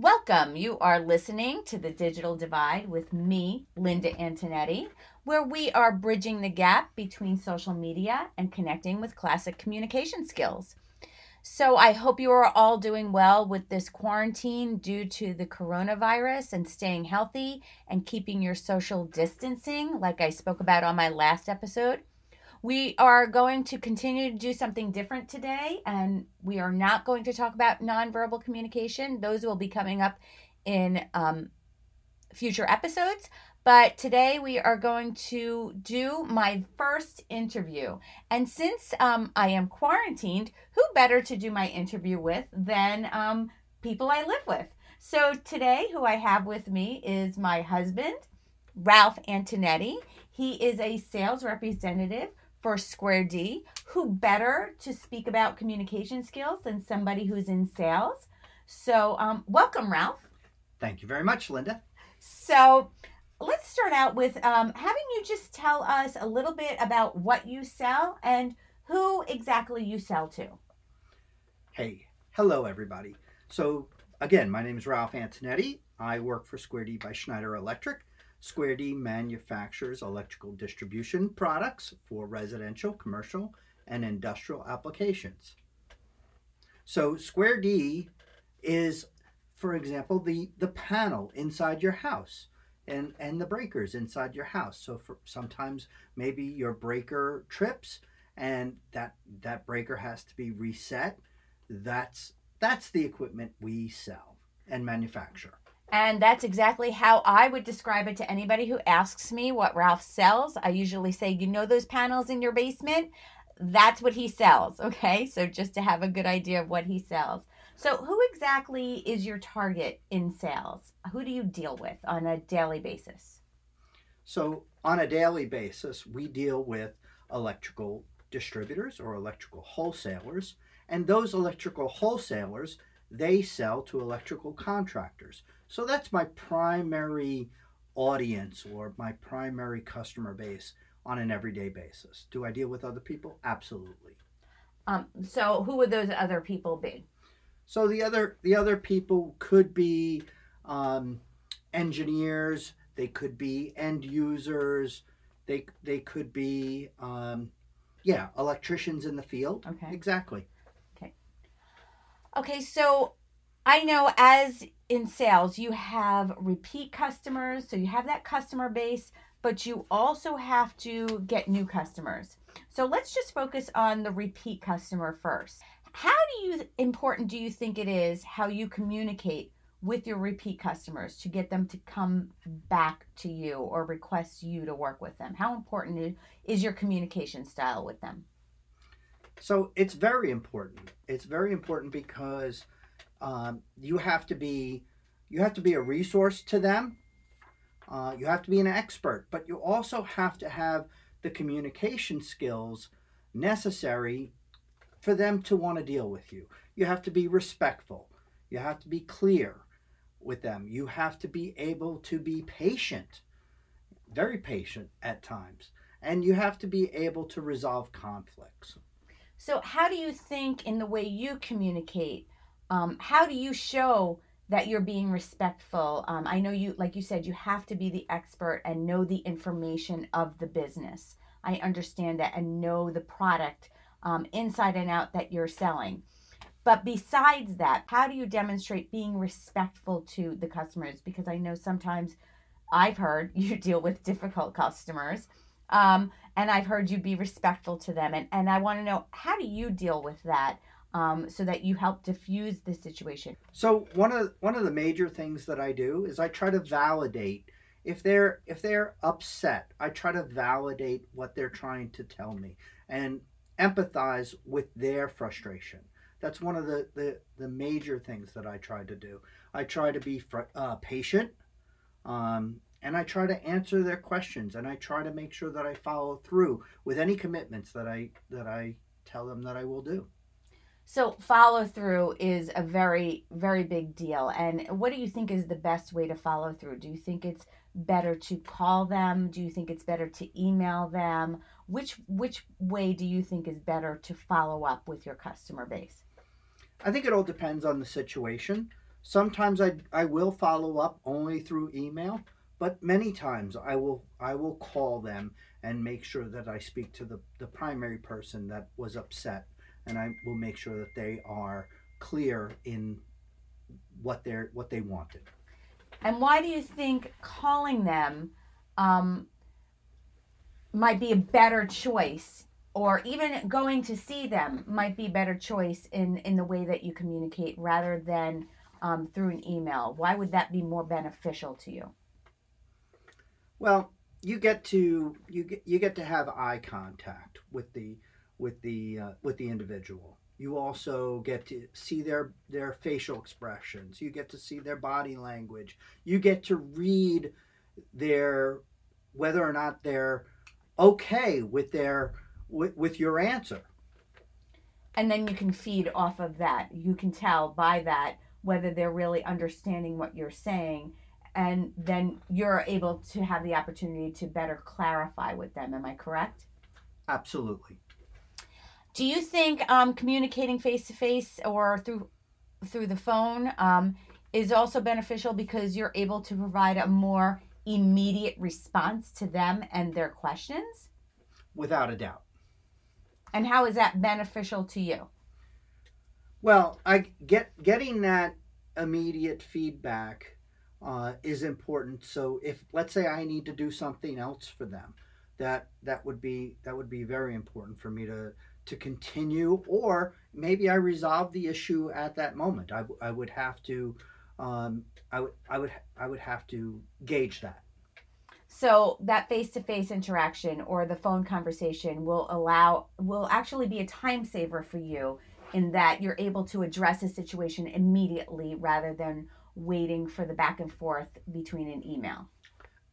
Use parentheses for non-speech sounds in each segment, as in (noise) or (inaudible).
Welcome. You are listening to The Digital Divide with me, Lynda Antonetti, where we are bridging the gap between social media and connecting with classic communication skills. So, I hope you are all doing well with this quarantine due to the coronavirus and staying healthy and keeping your social distancing, like I spoke about on my last episode. We are going to continue to do something different today, and we are not going to talk about nonverbal communication. Those will be coming up in um, future episodes. But today we are going to do my first interview. And since um, I am quarantined, who better to do my interview with than um, people I live with? So today, who I have with me is my husband, Ralph Antonetti. He is a sales representative for Square D. Who better to speak about communication skills than somebody who's in sales? So, um, welcome, Ralph. Thank you very much, Lynda. So, let's start out with um, having you just tell us a little bit about what you sell and who exactly you sell to. Hey, hello, everybody. So, again, my name is Ralph Antonetti. I work for Square D by Schneider Electric. Square D manufactures electrical distribution products for residential, commercial, and industrial applications. So Square D is, for example, the, the panel inside your house and, and the breakers inside your house. So for sometimes maybe your breaker trips and that that breaker has to be reset. That's that's the equipment we sell and manufacture. And that's exactly how I would describe it to anybody who asks me what Ralph sells. I usually say, you know, those panels in your basement? That's what he sells. (laughs) Okay. So just to have a good idea of what he sells. So, who exactly is your target in sales? Who do you deal with on a daily basis? So, on a daily basis, we deal with electrical distributors or electrical wholesalers. And those electrical wholesalers, they sell to electrical contractors. So that's my primary audience or my primary customer base on an everyday basis. Do I deal with other people? Absolutely. Um, so who would those other people be? So the other the other people could be um, engineers. They could be end users. They they could be um, yeah electricians in the field. Okay. Exactly. Okay. Okay. So I know as in sales, you have repeat customers, so you have that customer base, but you also have to get new customers. So let's just focus on the repeat customer first. How do you important do you think it is how you communicate with your repeat customers to get them to come back to you or request you to work with them? How important is your communication style with them? So it's very important. It's very important because um, you have to be you have to be a resource to them. Uh, you have to be an expert, but you also have to have the communication skills necessary for them to want to deal with you. You have to be respectful. You have to be clear with them. You have to be able to be patient, very patient at times. And you have to be able to resolve conflicts. So, how do you think, in the way you communicate, um, how do you show that you're being respectful? Um, i know you like you said you have to be the expert and know the information of the business. I understand that and know the product um, inside and out that you're selling. But besides that how do you demonstrate being respectful to the customers? Because i know sometimes i've heard (laughs) you deal with difficult customers um, and i've heard you be respectful to them. And, and i want to know how do you deal with that um, so that you help diffuse the situation. So one of one of the major things that I do is I try to validate if they're if they're upset. I try to validate what they're trying to tell me and empathize with their frustration. That's one of the the, the major things that I try to do. I try to be fr- uh, patient. Um, and I try to answer their questions and I try to make sure that I follow through with any commitments that I that I tell them that I will do. So follow through is a very very big deal. And what do you think is the best way to follow through? Do you think it's better to call them? Do you think it's better to email them? Which which way do you think is better to follow up with your customer base? I think it all depends on the situation. Sometimes I, I will follow up only through email, but many times I will I will call them and make sure that I speak to the, the primary person that was upset and I will make sure that they are clear in what they're what they wanted. And why do you think calling them um, might be a better choice, or even going to see them might be a better choice in in the way that you communicate rather than um, through an email? Why would that be more beneficial to you? Well, you get to you get you get to have eye contact with the with the uh, with the individual. You also get to see their their facial expressions. You get to see their body language. You get to read their whether or not they're okay with their with, with your answer. And then you can feed off of that. You can tell by that whether they're really understanding what you're saying and then you're able to have the opportunity to better clarify with them. Am I correct? Absolutely. Do you think um, communicating face to face or through through the phone um, is also beneficial because you're able to provide a more immediate response to them and their questions? Without a doubt. And how is that beneficial to you? Well, I get getting that immediate feedback uh, is important. So if let's say I need to do something else for them, that that would be that would be very important for me to to continue, or maybe I resolve the issue at that moment. I, I would have to, um, I would, I would, I would have to gauge that. So that face-to-face interaction or the phone conversation will allow, will actually be a time saver for you in that you're able to address a situation immediately rather than waiting for the back and forth between an email.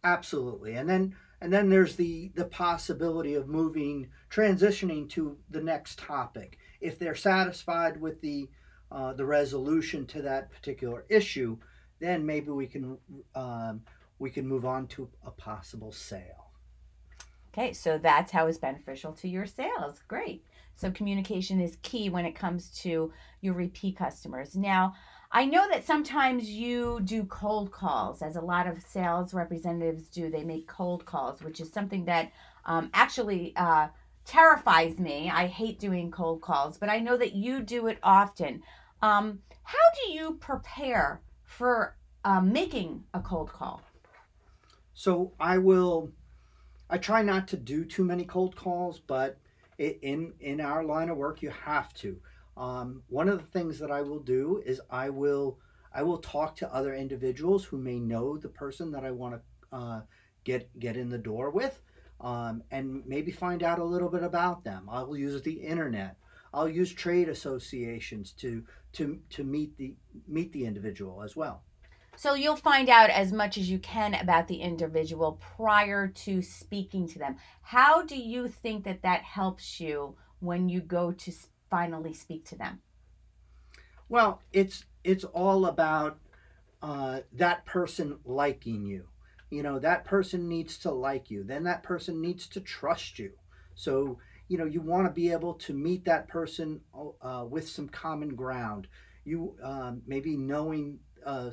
Absolutely, and then and then there's the the possibility of moving transitioning to the next topic. If they're satisfied with the uh, the resolution to that particular issue then maybe we can um, we can move on to a possible sale. Okay so that's how it's beneficial to your sales. Great. So communication is key when it comes to your repeat customers. Now I know that sometimes you do cold calls, as a lot of sales representatives do. They make cold calls, which is something that um, actually uh, terrifies me. I hate doing cold calls, but I know that you do it often. Um, how do you prepare for uh, making a cold call? So I will. I try not to do too many cold calls, but in in our line of work, you have to. Um, one of the things that I will do is I will I will talk to other individuals who may know the person that I want to uh, get get in the door with, um, and maybe find out a little bit about them. I'll use the internet. I'll use trade associations to to to meet the meet the individual as well. So you'll find out as much as you can about the individual prior to speaking to them. How do you think that that helps you when you go to finally speak to them? Well, it's it's all about uh, that person liking you. You know, that person needs to like you. Then that person needs to trust you. So you know, you want to be able to meet that person uh, with some common ground. You um, maybe knowing uh,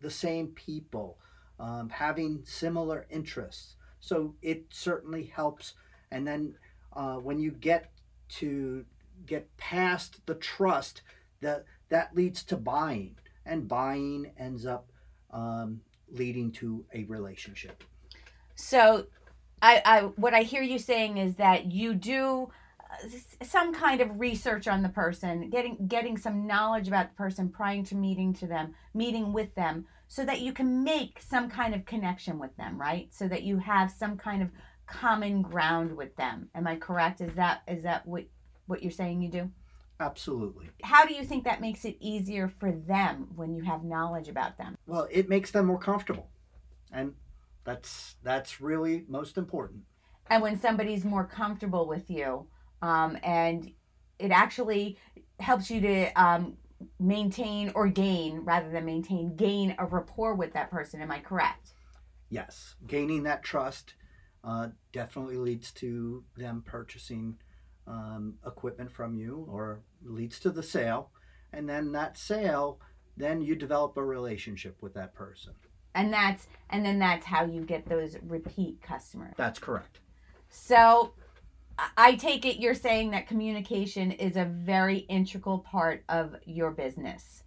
the same people, um, having similar interests. So it certainly helps. And then uh, when you get to get past the trust that that leads to buying. And buying ends up um, leading to a relationship. So I, I what i hear you saying is that you do uh, some kind of research on the person getting getting some knowledge about the person prior to meeting to them meeting with them so that you can make some kind of connection with them right? So that you have some kind of common ground with them. Am i correct? Is that is that what what you're saying you do? Absolutely. How do you think that makes it easier for them when you have knowledge about them? Well, it makes them more comfortable. And that's that's really most important. And when somebody's more comfortable with you, um, and it actually helps you to um, maintain or gain rather than maintain gain a rapport with that person. Am I correct? Yes, gaining that trust uh, definitely leads to them purchasing um, equipment from you or leads to the sale. And then that sale then you develop a relationship with that person. And that's and then that's how you get those repeat customers. That's correct. So I- I take it you're saying that communication is a very integral part of your business.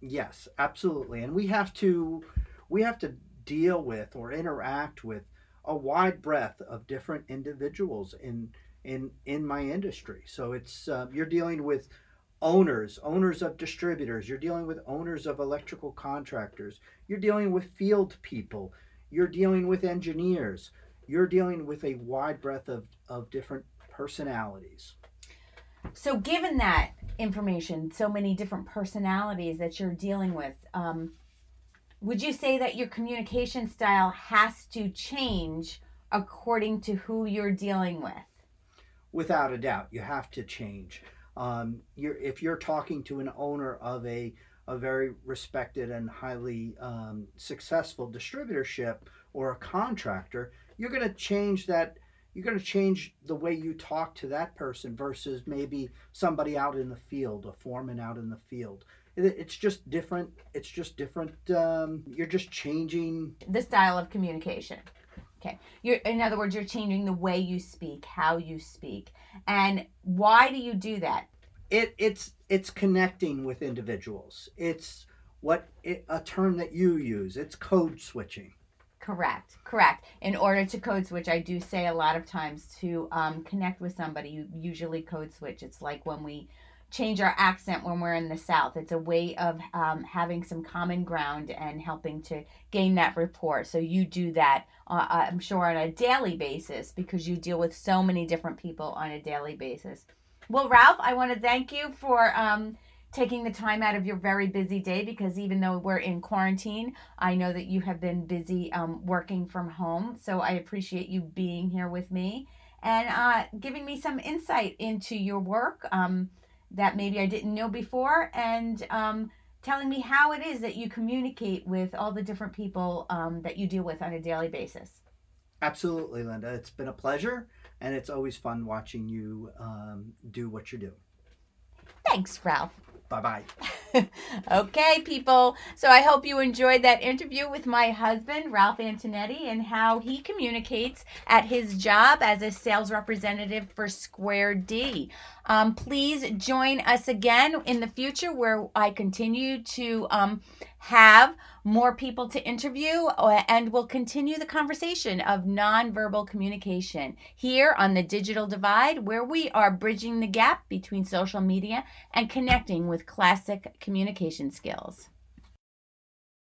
Yes, absolutely. And we have to we have to deal with or interact with a wide breadth of different individuals in in in my industry. So it's uh, you're dealing with owners, owners of distributors, you're dealing with owners of electrical contractors, you're dealing with field people, you're dealing with engineers, you're dealing with a wide breadth of, of different personalities. So, given that information, so many different personalities that you're dealing with, um, would you say that your communication style has to change according to who you're dealing with? Without a doubt, you have to change. Um, you're, if you're talking to an owner of a, a very respected and highly um, successful distributorship or a contractor, you're going to change that. You're going to change the way you talk to that person versus maybe somebody out in the field, a foreman out in the field. It's just different. It's just different. Um, you're just changing. The style of communication. Okay. You're in other words, you're changing the way you speak, how you speak. And why do you do that? It it's it's connecting with individuals. It's what it, a term that you use. It's code switching. Correct, correct. In order to code switch, I do say a lot of times to um, connect with somebody, you usually code switch. It's like when we change our accent when we're in the South. It's a way of um, having some common ground and helping to gain that rapport. So you do that, uh, I'm sure, on a daily basis because you deal with so many different people on a daily basis. Well, Ralph, I want to thank you for. Um, taking the time out of your very busy day because even though we're in quarantine, I know that you have been busy um, working from home. So I appreciate you being here with me and uh, giving me some insight into your work um, that maybe I didn't know before and um, telling me how it is that you communicate with all the different people um, that you deal with on a daily basis. Absolutely, Lynda. It's been a pleasure, and it's always fun watching you um, do what you do. Thanks, Ralph. Bye bye. (laughs) okay, people. So I hope you enjoyed that interview with my husband, Ralph Antonetti, and how he communicates at his job as a sales representative for Square D. Um, please join us again in the future where I continue to um, have more people to interview uh, and we'll continue the conversation of nonverbal communication here on the digital divide where we are bridging the gap between social media and connecting with classic communication skills.